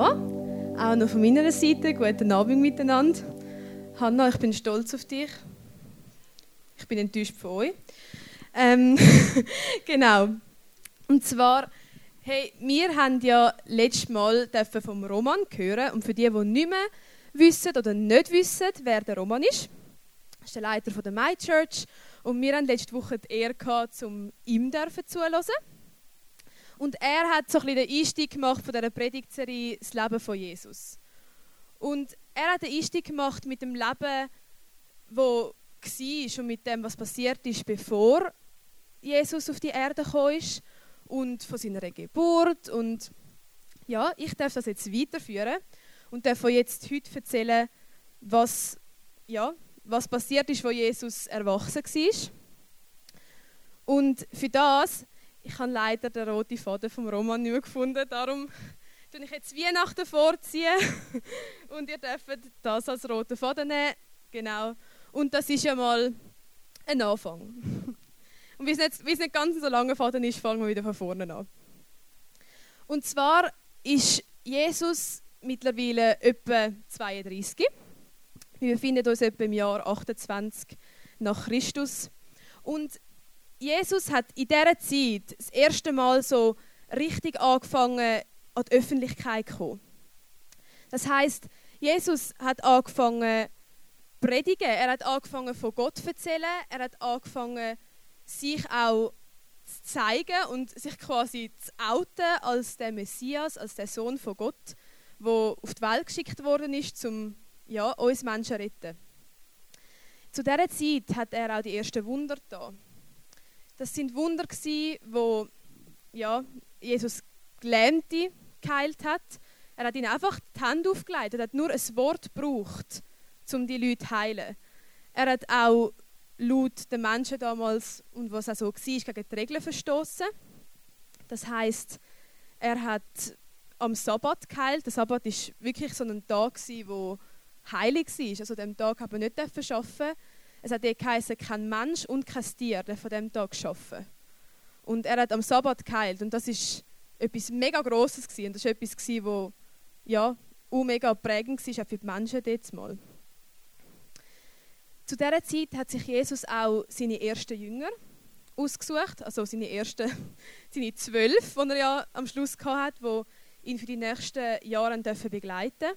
Auch noch von meiner Seite, guten Abend miteinander. Hanna, ich bin stolz auf dich. Ich bin enttäuscht von euch. Ähm, genau. Und zwar, hey, wir haben ja letztes Mal vom Roman hören und für die, die nicht mehr wissen oder nicht wissen, wer der Roman ist, ist der Leiter der My Church und wir haben letzte Woche die Ehre gehabt, um ihm zuzuhören. Und er hat so ein bisschen den Einstieg gemacht von dieser Predigtserie «Das Leben von Jesus». Und er hat den Einstieg gemacht mit dem Leben, wo war und mit dem, was passiert ist, bevor Jesus auf die Erde kam und von seiner Geburt. Und ja, ich darf das jetzt weiterführen und darf euch jetzt heute erzählen, was, ja, was passiert ist, wo Jesus erwachsen war. Und für das ich habe leider den roten Faden vom Roman nicht mehr gefunden, darum tue ich jetzt Weihnachten vorziehen und ihr dürft das als roten Faden nehmen. Genau. Und das ist ja mal ein Anfang. Und wie es nicht, wie es nicht ganz so lange Faden ist, fangen wir wieder von vorne an. Und zwar ist Jesus mittlerweile etwa 32. Wir befinden uns etwa im Jahr 28 nach Christus. Und Jesus hat in dieser Zeit das erste Mal so richtig angefangen, an die Öffentlichkeit zu kommen. Das heißt, Jesus hat angefangen zu predigen, er hat angefangen von Gott zu erzählen, er hat angefangen sich auch zu zeigen und sich quasi zu outen als der Messias, als der Sohn von Gott, der auf die Welt geschickt worden ist, um ja, uns Menschen zu retten. Zu dieser Zeit hat er auch die ersten Wunder getan. Das sind Wunder, wo ja, Jesus Gelähmte geheilt hat. Er hat ihnen einfach die Hände aufgelegt. Er hat nur ein Wort gebraucht, um die Leute zu heilen. Er hat auch laut den Menschen damals, und was auch so war, gegen die Regeln verstoßen. Das heißt, er hat am Sabbat geheilt. Der Sabbat ist wirklich so ein Tag, wo heilig war. Also an diesem Tag haben wir nicht arbeiten es hat geheißen, kein Mensch und kein Tier der von dem Tag geschaffen. Und er hat am Sabbat geheilt. Und das ist etwas mega Grosses gewesen. Und das war etwas, gewesen, wo ja, auch mega prägend war, auch für die Menschen mal. Zu dieser Zeit hat sich Jesus auch seine ersten Jünger ausgesucht, also seine ersten, seine zwölf, die er ja am Schluss hatte, die ihn für die nächsten Jahre begleiten dürfen.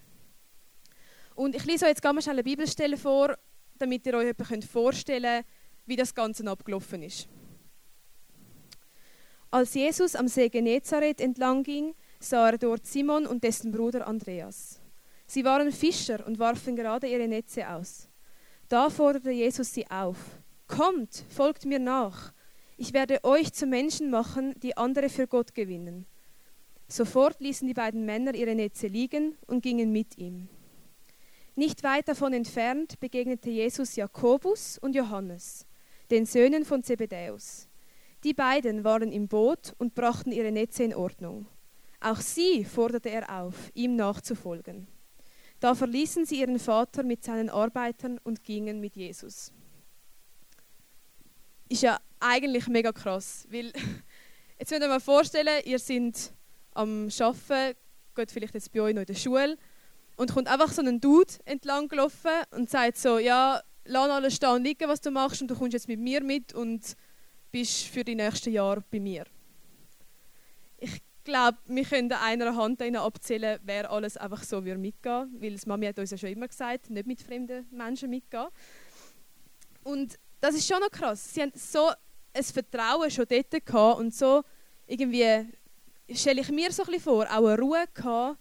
Und ich lese euch jetzt ganz schnell eine Bibelstelle vor, damit ihr euch vorstellen könnt, wie das Ganze abgelaufen ist. Als Jesus am See Genezareth entlang ging, sah er dort Simon und dessen Bruder Andreas. Sie waren Fischer und warfen gerade ihre Netze aus. Da forderte Jesus sie auf: Kommt, folgt mir nach. Ich werde euch zu Menschen machen, die andere für Gott gewinnen. Sofort ließen die beiden Männer ihre Netze liegen und gingen mit ihm. Nicht weit davon entfernt begegnete Jesus Jakobus und Johannes, den Söhnen von Zebedäus. Die beiden waren im Boot und brachten ihre Netze in Ordnung. Auch sie forderte er auf, ihm nachzufolgen. Da verließen sie ihren Vater mit seinen Arbeitern und gingen mit Jesus. Ist ja eigentlich mega krass, weil jetzt könnt ihr mal vorstellen, ihr seid am Arbeiten, geht vielleicht jetzt bei euch noch in der Schule und kommt einfach so ein Dude entlang gelaufen und sagt so, ja, lass alles stehen und liegen, was du machst und du kommst jetzt mit mir mit und bist für die nächsten Jahre bei mir. Ich glaube, wir können einer Hand abzählen, wer alles einfach so mitgehen weil das Mami hat uns ja schon immer gesagt, nicht mit fremden Menschen mitgehen. Und das ist schon noch krass. Sie haben so ein Vertrauen schon dort gehabt und so irgendwie, stelle ich mir so ein bisschen vor, auch eine Ruhe gehabt,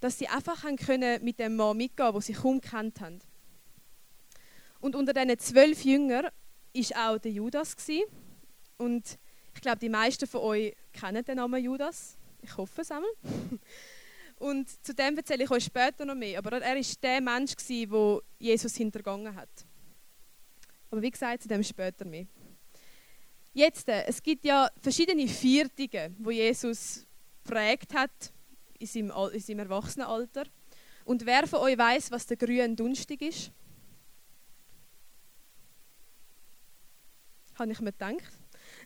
dass sie einfach können mit dem Mann mitgehen den sie kaum kennt haben. Und unter diesen zwölf Jüngern war auch der Judas. Und ich glaube, die meisten von euch kennen den Namen Judas. Ich hoffe es einmal. Und zu dem erzähle ich euch später noch mehr. Aber er war der Mensch, der Jesus hintergangen hat. Aber wie gesagt, zu dem später mehr. Jetzt, äh, es gibt ja verschiedene Viertige, wo Jesus prägt hat in seinem, in seinem Erwachsenenalter. Und wer von euch weiß, was der grüne Dunstig ist? Habe ich mir gedacht.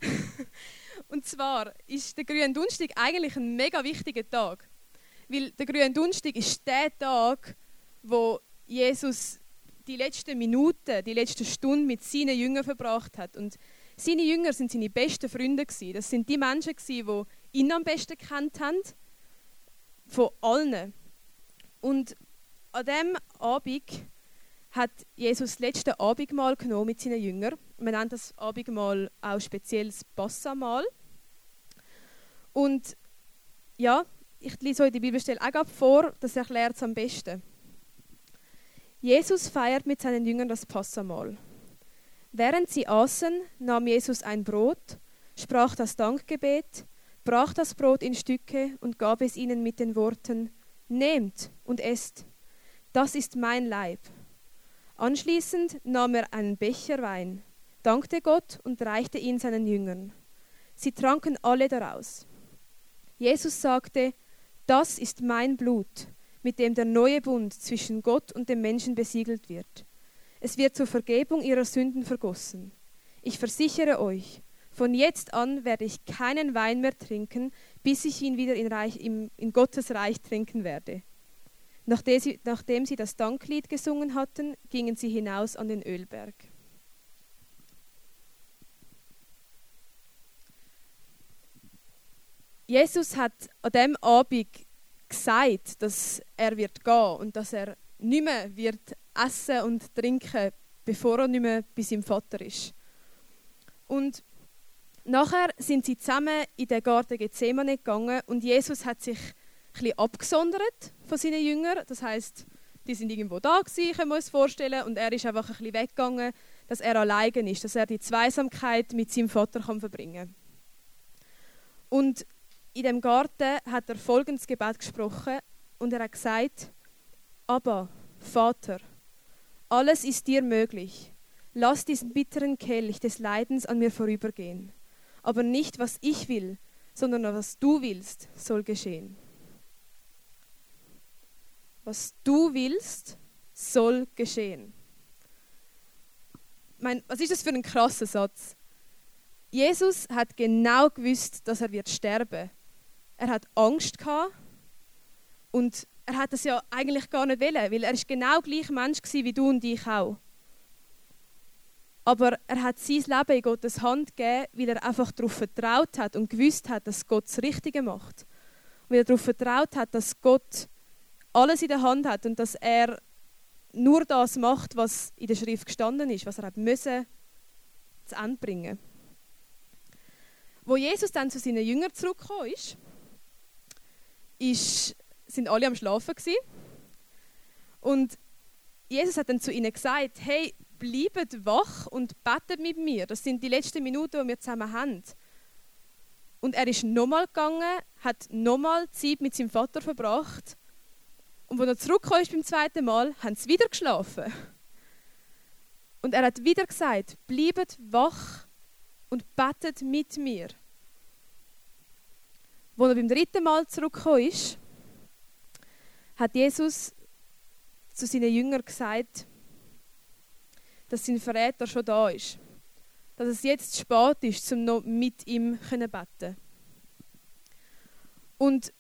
und zwar ist der grüne Dunstig eigentlich ein mega wichtiger Tag. Weil der grüne Dunstig ist der Tag, wo Jesus die letzten Minuten, die letzte Stunde mit seinen Jüngern verbracht hat. Und seine Jünger sind seine besten Freunde. Das sind die Menschen die ihn am besten kennt haben, von allen. Und an dem Abend hat Jesus das letzte Abendmahl genommen mit seinen Jüngern. Man nennt das Abendmahl auch speziell das Passamal. Und ja, ich lese euch die Bibelstelle auch vor, das erklärt es am besten. Jesus feiert mit seinen Jüngern das Passamal. Während sie aßen, nahm Jesus ein Brot, sprach das Dankgebet, brach das Brot in Stücke und gab es ihnen mit den Worten, Nehmt und esst, das ist mein Leib. Anschließend nahm er einen Becher Wein, dankte Gott und reichte ihn seinen Jüngern. Sie tranken alle daraus. Jesus sagte, das ist mein Blut, mit dem der neue Bund zwischen Gott und dem Menschen besiegelt wird. Es wird zur Vergebung ihrer Sünden vergossen. Ich versichere euch, von jetzt an werde ich keinen Wein mehr trinken, bis ich ihn wieder in, Reich, in, in Gottes Reich trinken werde. Nachdem sie, nachdem sie das Danklied gesungen hatten, gingen sie hinaus an den Ölberg. Jesus hat an dem Abend gesagt, dass er wird gehen und dass er nicht mehr wird essen und trinken, bevor er nicht mehr bei seinem Vater ist. Und nachher sind sie zusammen in den Garten Gethsemane gegangen und Jesus hat sich ein abgesondert von seinen Jüngern. Das heißt, die sind irgendwo da gewesen, können wir uns vorstellen, und er ist einfach ein bisschen weggegangen, dass er alleine ist, dass er die Zweisamkeit mit seinem Vater kann verbringen. Und in dem Garten hat er folgendes Gebet gesprochen und er hat gesagt: Aber Vater, alles ist dir möglich. Lass diesen bitteren Kelch des Leidens an mir vorübergehen. Aber nicht was ich will, sondern was du willst, soll geschehen. Was du willst, soll geschehen. Mein, was ist das für ein krasser Satz? Jesus hat genau gewusst, dass er wird sterben er hat Angst gehabt und er hat das ja eigentlich gar nicht wollen, weil er ist genau gleich Mensch wie du und ich auch. Aber er hat sein Leben in Gottes Hand gegeben, weil er einfach darauf vertraut hat und gewusst hat, dass Gott das Richtige macht. Und weil er darauf vertraut hat, dass Gott alles in der Hand hat und dass er nur das macht, was in der Schrift gestanden ist, was er hat müssen zu Ende bringen. Wo Jesus dann zu seinen Jüngern zurückgekommen ist, ist, sind alle am Schlafen gewesen. Und Jesus hat dann zu ihnen gesagt, hey, bleibt wach und betet mit mir. Das sind die letzten Minuten, die wir zusammen haben. Und er ist nochmal gegangen, hat nochmal Zeit mit seinem Vater verbracht. Und als er zurückgekommen ist beim zweiten Mal, haben sie wieder geschlafen. Und er hat wieder gesagt, bleibt wach und betet mit mir. Als er beim dritten Mal zurückgekommen ist, hat Jesus zu seinen Jüngern gesagt, dass sein Verräter schon da ist. Dass es jetzt spät ist, um noch mit ihm zu beten. Und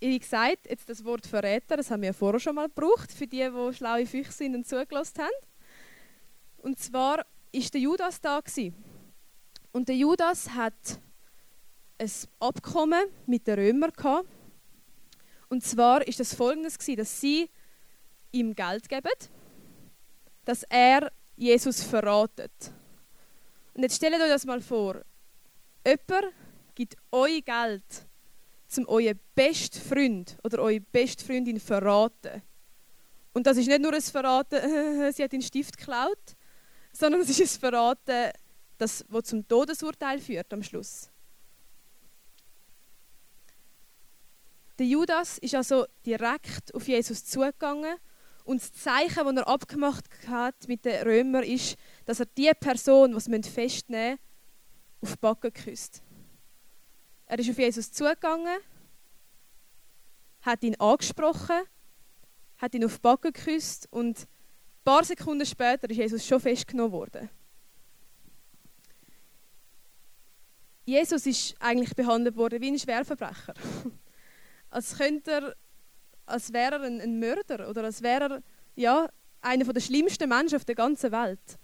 wie gesagt, jetzt das Wort Verräter, das haben wir ja vorher schon mal gebraucht, für die, die schlaue Füchse sind und zugelassen haben. Und zwar ist der Judas da gewesen. Und der Judas hat ein Abkommen mit den Römern gehabt. Und zwar ist das folgendes dass sie ihm Geld geben, dass er Jesus verratet. Und jetzt stellt euch das mal vor. Jemand gibt euch Geld, um euren besten Freund oder eure beste Freundin verraten. Und das ist nicht nur ein Verraten, sie hat den Stift geklaut, sondern es ist ein Verraten, das, das zum Todesurteil führt am Schluss. Der Judas ist also direkt auf Jesus zugegangen und das Zeichen, das er abgemacht hat mit den Römern, ist, dass er die Person, die sie festnehmen müssen, auf die Backen küsst. Er ist auf Jesus zugegangen, hat ihn angesprochen, hat ihn auf die Backen geküsst und ein paar Sekunden später ist Jesus schon festgenommen worden. Jesus ist eigentlich behandelt worden wie ein Schwerverbrecher. als könnte er, als wäre er ein, ein Mörder oder als wäre er ja, einer der schlimmsten Menschen auf der ganzen Welt.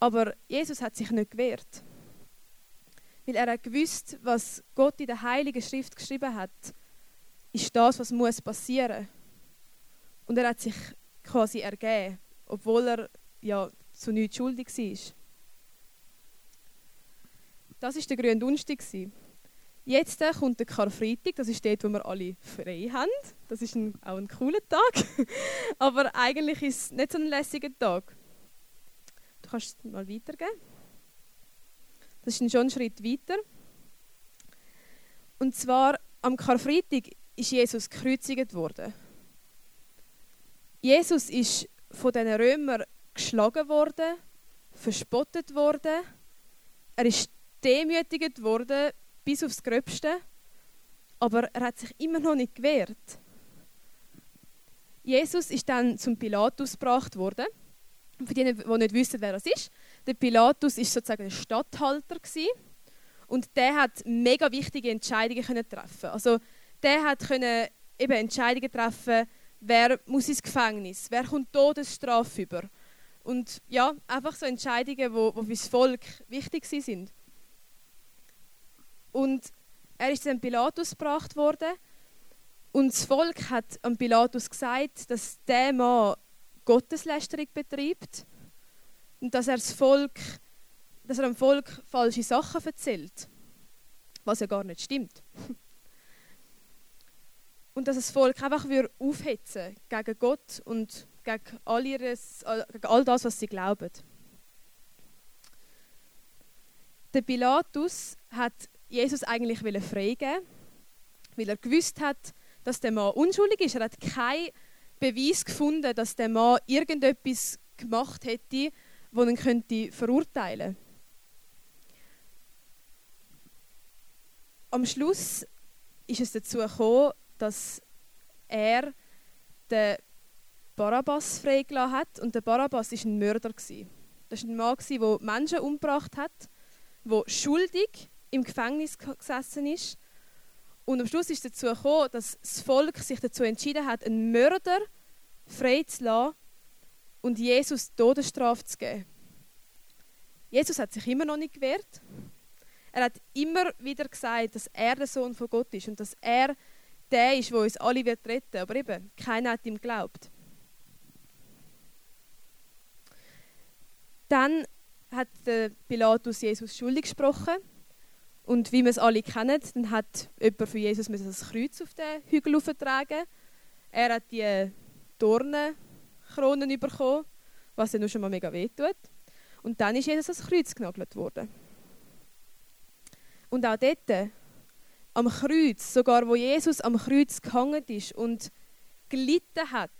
Aber Jesus hat sich nicht gewehrt. Weil er hat gewusst, was Gott in der Heiligen Schrift geschrieben hat, ist das, was muss passieren. Und er hat sich quasi ergeben, obwohl er ja zu nichts schuldig war. Das war der grüne Donnerstag. Jetzt äh, kommt der Karfreitag, das ist dort, wo wir alle frei haben. Das ist ein, auch ein cooler Tag. Aber eigentlich ist es nicht so ein lässiger Tag. Du kannst mal weitergeben. Das ist schon ein Schritt weiter. Und zwar am Karfreitag ist Jesus gekreuzigt worden. Jesus ist von den Römern geschlagen worden, verspottet worden. Er ist demütigt worden bis aufs Gröbste, aber er hat sich immer noch nicht gewehrt. Jesus ist dann zum Pilatus gebracht worden. Für die, die nicht wissen, wer das ist, der Pilatus ist sozusagen der Statthalter und der hat mega wichtige Entscheidungen treffen. Also der hat eben Entscheidungen treffen, wer muss ins Gefängnis, wer kommt Todesstrafe über und ja einfach so Entscheidungen, wo, wo für das Volk wichtig sind. Und er ist dann Pilatus gebracht worden. Und das Volk hat an Pilatus gesagt, dass der Mann Gotteslästerung betreibt und dass er, das Volk, dass er dem Volk falsche Sachen erzählt, was ja gar nicht stimmt. Und dass das Volk einfach aufhetzen gegen Gott und gegen all, ihres, gegen all das, was sie glauben. Der Pilatus hat Jesus eigentlich freigeben weil er gewusst hat, dass der Mann unschuldig ist. Er hat keinen Beweis gefunden, dass der Mann irgendetwas gemacht hätte, das ihn könnte verurteilen Am Schluss ist es dazu gekommen, dass er den Barabbas freigelassen hat. Und der Barabbas war ein Mörder. Das war ein Mann, der Menschen umgebracht hat, der schuldig im Gefängnis gesessen ist. Und am Schluss ist dazu gekommen, dass das Volk sich dazu entschieden hat, einen Mörder freizulassen und Jesus Todesstrafe zu geben. Jesus hat sich immer noch nicht gewehrt. Er hat immer wieder gesagt, dass er der Sohn von Gott ist und dass er der ist, der uns alle wird retten. Aber eben, keiner hat ihm geglaubt. Dann hat Pilatus Jesus schuldig gesprochen und wie wir es alle kennen, dann hat jemand für Jesus das Kreuz auf den Hügel tragen. Er hat die Dornenkronen bekommen, was ja nur schon mal mega weh tut. Und dann ist Jesus ans Kreuz genagelt worden. Und auch dort, am Kreuz, sogar wo Jesus am Kreuz gehangen ist und gelitten hat,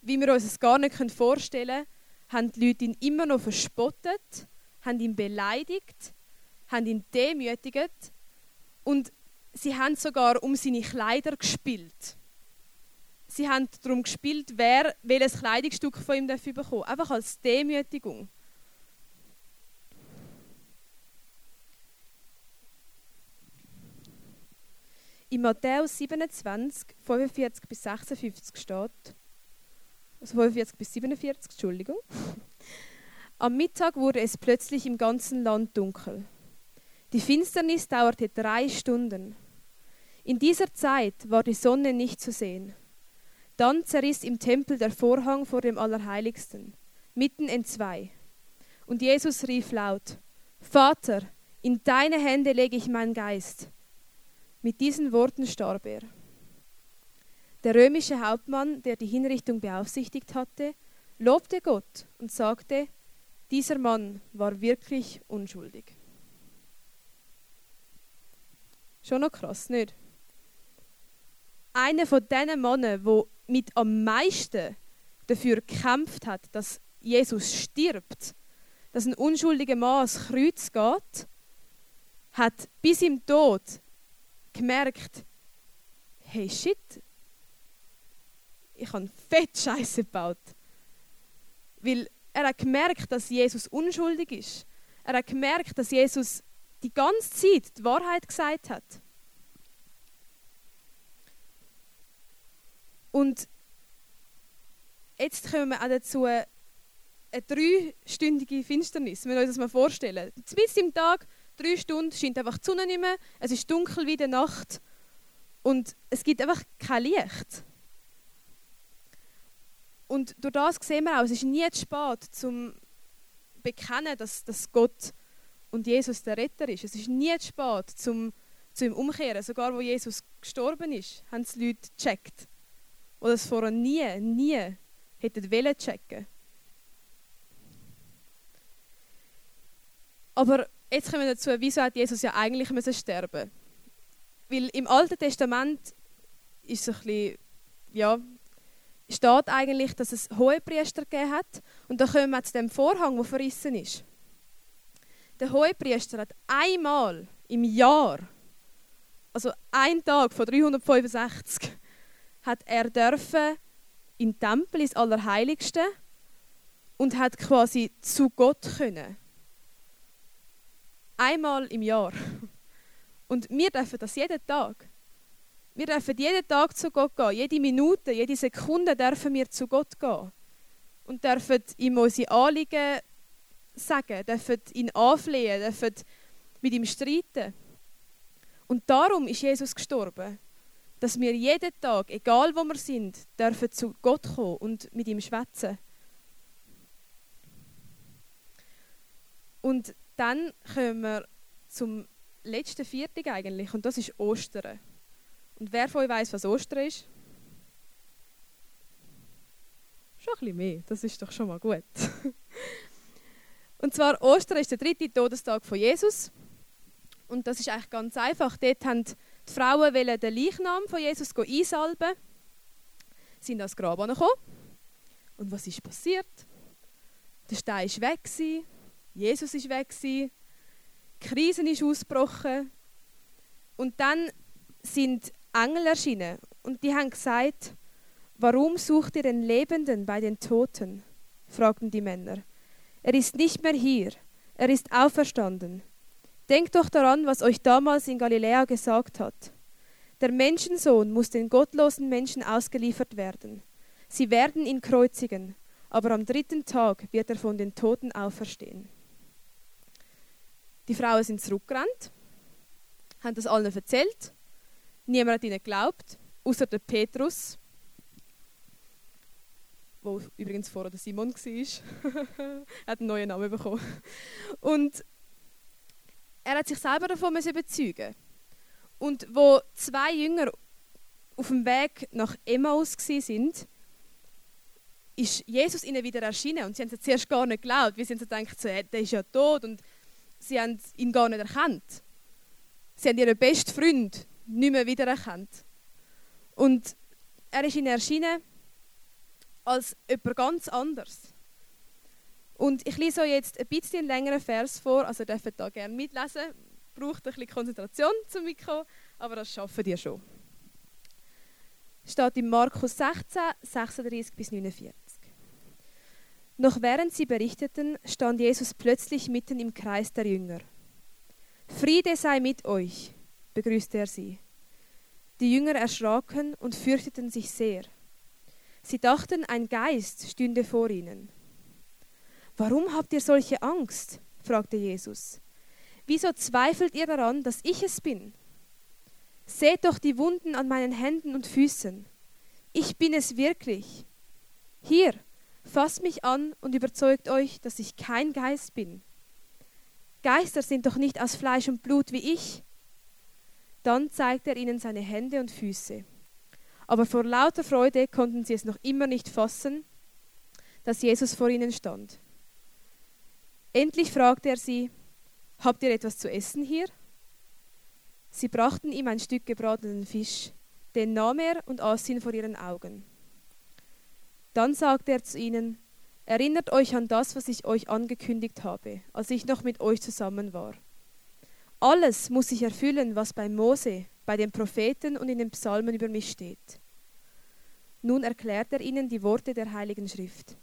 wie wir uns es gar nicht vorstellen können, haben die Leute ihn immer noch verspottet, haben ihn beleidigt haben ihn demütigt und sie haben sogar um seine Kleider gespielt. Sie haben darum gespielt, wer welches Kleidungsstück von ihm bekommen darf, einfach als Demütigung. In Matthäus 27, 45 bis 56 steht, also 45 bis 47, Entschuldigung. Am Mittag wurde es plötzlich im ganzen Land dunkel. Die Finsternis dauerte drei Stunden. In dieser Zeit war die Sonne nicht zu sehen. Dann zerriss im Tempel der Vorhang vor dem Allerheiligsten, mitten in zwei. Und Jesus rief laut, Vater, in deine Hände lege ich meinen Geist. Mit diesen Worten starb er. Der römische Hauptmann, der die Hinrichtung beaufsichtigt hatte, lobte Gott und sagte, dieser Mann war wirklich unschuldig. Schon noch krass, nicht? Einer von diesen Männern, der mit am meisten dafür gekämpft hat, dass Jesus stirbt, dass ein unschuldiger Mann ans Kreuz geht, hat bis im Tod gemerkt, hey shit, ich habe fett Scheiße gebaut. Weil er hat gemerkt, dass Jesus unschuldig ist. Er hat gemerkt, dass Jesus die ganze Zeit die Wahrheit gesagt hat. Und jetzt kommen wir auch dazu, eine dreistündige Finsternis, wir uns das mal vorstellen. Bis im Tag, drei Stunden, scheint einfach die Sonne nicht mehr, es ist dunkel wie der Nacht und es gibt einfach kein Licht. Und durch das sehen wir auch, es ist nie zu spät, zum bekennen, dass, dass Gott und Jesus der Retter ist. Es ist nie zu spät, zum zu ihm umkehren. Sogar wo Jesus gestorben ist, haben es Leute gecheckt. Oder es vorher nie, nie hätten wollen checken. Aber jetzt kommen wir dazu, wieso hat Jesus ja eigentlich müssen sterben Weil im Alten Testament ist es ein bisschen, ja, steht eigentlich, dass es hohe Priester gegeben hat. Und da kommen wir zu dem Vorhang, der verrissen ist. Der hohe Priester hat einmal im Jahr, also ein Tag von 365, hat er dürfen in Tempel ins Allerheiligste und hat quasi zu Gott können. Einmal im Jahr. Und wir dürfen das jeden Tag. Wir dürfen jeden Tag zu Gott gehen. Jede Minute, jede Sekunde dürfen wir zu Gott gehen. Und dürfen ihm unsere Anliegen sagen, dürfen ihn anflehen, dürfen mit ihm streiten. Und darum ist Jesus gestorben. Dass wir jeden Tag, egal wo wir sind, dürfen zu Gott kommen und mit ihm schwätzen. Und dann kommen wir zum letzten Viertag eigentlich, und das ist Ostern. Und wer von euch weiß, was Ostern ist? Schon ein bisschen mehr, das ist doch schon mal gut. Und zwar Ostern ist der dritte Todestag von Jesus. Und das ist eigentlich ganz einfach. Dort haben die Frauen den Leichnam von Jesus einsalben, sind ans Grab gekommen. Und was ist passiert? Der Stein ist weg, Jesus ist weg, die Krise ist ausgebrochen. Und dann sind Engel erschienen und die haben gesagt, warum sucht ihr den Lebenden bei den Toten? fragten die Männer. Er ist nicht mehr hier, er ist auferstanden. Denkt doch daran, was euch damals in Galiläa gesagt hat. Der Menschensohn muss den gottlosen Menschen ausgeliefert werden. Sie werden ihn kreuzigen, aber am dritten Tag wird er von den Toten auferstehen. Die Frauen sind zurückgerannt, haben das allen erzählt Niemand hat ihnen geglaubt, außer der Petrus, wo übrigens vorher der Simon war. er hat einen neuen Namen bekommen. Und er hat sich selber davon überzeugen Und wo zwei Jünger auf dem Weg nach Emmaus sind, ist Jesus ihnen wieder erschienen und sie haben es zuerst gar nicht geglaubt, weil sie haben gedacht, so, der ist ja tot und sie haben ihn gar nicht erkannt. Sie haben ihren besten Freund nicht mehr wiedererkannt. Und er ist ihnen erschienen als jemand ganz anders. Und ich lese euch jetzt ein bisschen einen längeren Vers vor, also ihr dürft da gerne mitlesen. Braucht ein bisschen Konzentration zum Mikro, aber das schaffen ihr schon. Steht in Markus 16, 36 bis 49. Noch während sie berichteten, stand Jesus plötzlich mitten im Kreis der Jünger. Friede sei mit euch, begrüßte er sie. Die Jünger erschraken und fürchteten sich sehr. Sie dachten, ein Geist stünde vor ihnen. Warum habt ihr solche Angst? fragte Jesus. Wieso zweifelt ihr daran, dass ich es bin? Seht doch die Wunden an meinen Händen und Füßen. Ich bin es wirklich. Hier, fasst mich an und überzeugt euch, dass ich kein Geist bin. Geister sind doch nicht aus Fleisch und Blut wie ich. Dann zeigte er ihnen seine Hände und Füße. Aber vor lauter Freude konnten sie es noch immer nicht fassen, dass Jesus vor ihnen stand. Endlich fragte er sie, Habt ihr etwas zu essen hier? Sie brachten ihm ein Stück gebratenen Fisch, den nahm er und aß ihn vor ihren Augen. Dann sagte er zu ihnen, Erinnert euch an das, was ich euch angekündigt habe, als ich noch mit euch zusammen war. Alles muss sich erfüllen, was bei Mose, bei den Propheten und in den Psalmen über mich steht. Nun erklärt er ihnen die Worte der Heiligen Schrift.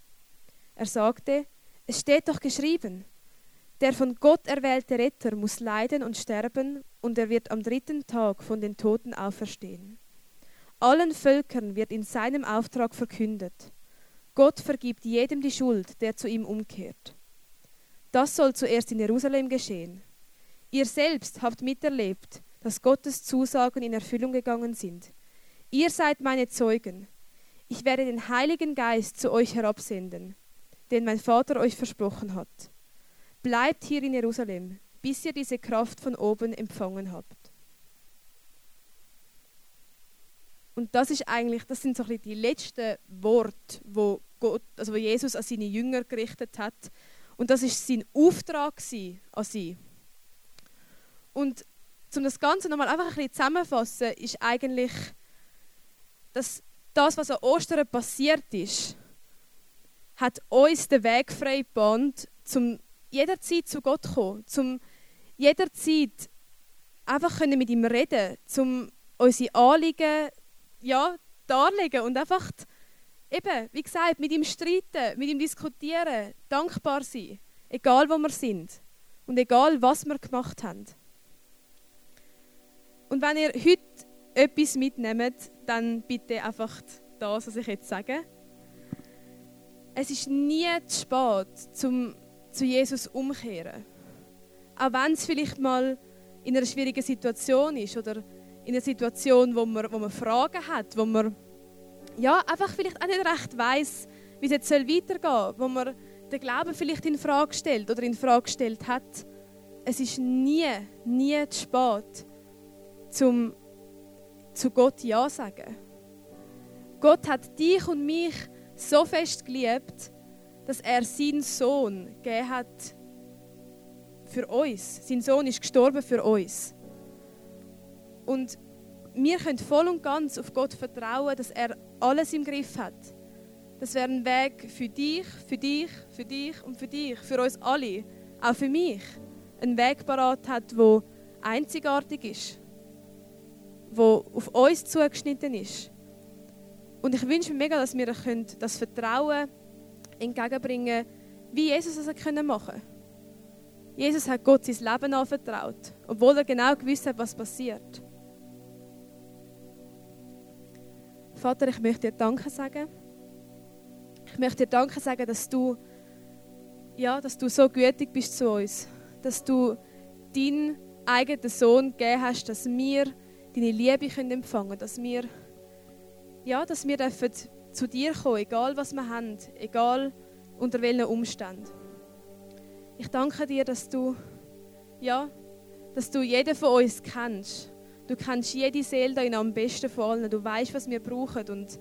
Er sagte, es steht doch geschrieben, der von Gott erwählte Retter muss leiden und sterben, und er wird am dritten Tag von den Toten auferstehen. allen Völkern wird in seinem Auftrag verkündet. Gott vergibt jedem die Schuld, der zu ihm umkehrt. Das soll zuerst in Jerusalem geschehen. Ihr selbst habt miterlebt, dass Gottes Zusagen in Erfüllung gegangen sind. Ihr seid meine Zeugen. Ich werde den Heiligen Geist zu euch herabsenden, den mein Vater euch versprochen hat. Bleibt hier in Jerusalem, bis ihr diese Kraft von oben empfangen habt. Und das ist eigentlich, das sind so die letzten Worte, wo Gott, also wo Jesus an seine Jünger gerichtet hat. Und das ist sein Auftrag an sie. Und um das Ganze nochmal einfach ein bisschen zusammenzufassen, ist eigentlich, dass das, was an Ostern passiert ist, hat uns den Weg frei gebahnt, um jederzeit zu Gott zu kommen, um jederzeit einfach mit ihm reden, um unsere Anliegen ja, darlegen und einfach eben, wie gesagt, mit ihm streiten, mit ihm diskutieren, dankbar sein, egal wo wir sind und egal was wir gemacht haben. Und wenn ihr heute etwas mitnehmt, dann bitte einfach das, was ich jetzt sage. Es ist nie zu spät, zum zu Jesus umkehren. Auch wenn es vielleicht mal in einer schwierigen Situation ist oder in einer Situation, wo man, wo man Fragen hat, wo man ja, einfach vielleicht auch nicht recht weiß, wie es jetzt weitergehen soll, wo man den Glauben vielleicht in Frage stellt oder in Frage gestellt hat. Es ist nie, nie zu spät, zum zu Gott Ja sagen. Gott hat dich und mich so fest geliebt, dass er seinen Sohn gegeben hat für uns. Sein Sohn ist gestorben für uns. Und wir können voll und ganz auf Gott vertrauen, dass er alles im Griff hat. Das wäre ein Weg für dich, für dich, für dich und für dich, für uns alle, auch für mich. Ein Weg parat hat, wo einzigartig ist wo auf uns zugeschnitten ist. Und ich wünsche mir mega, dass wir das Vertrauen entgegenbringen wie Jesus es machen konnte. Jesus hat Gott sein Leben anvertraut, obwohl er genau gewusst hat, was passiert. Vater, ich möchte dir Danke sagen. Ich möchte dir Danke sagen, dass du, ja, dass du so gütig bist zu uns. Dass du deinen eigenen Sohn gegeben hast, dass wir deine Liebe können empfangen dass wir, ja, dass wir dürfen zu dir kommen, egal was wir haben, egal unter welchen Umständen. Ich danke dir, dass du, ja, dass du jeden von uns kennst. Du kennst jede Seele da am besten von allen. Du weißt, was wir brauchen. Und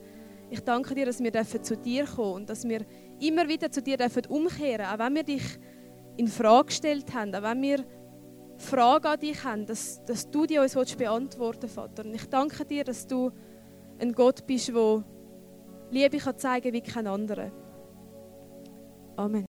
ich danke dir, dass wir dürfen zu dir kommen und dass wir immer wieder zu dir dürfen umkehren, auch wenn wir dich in Frage gestellt haben, auch wenn wir Frage an dich haben, dass, dass du die uns beantworten willst, Vater. Und ich danke dir, dass du ein Gott bist, der Liebe kann zeigen wie kein anderer. Amen.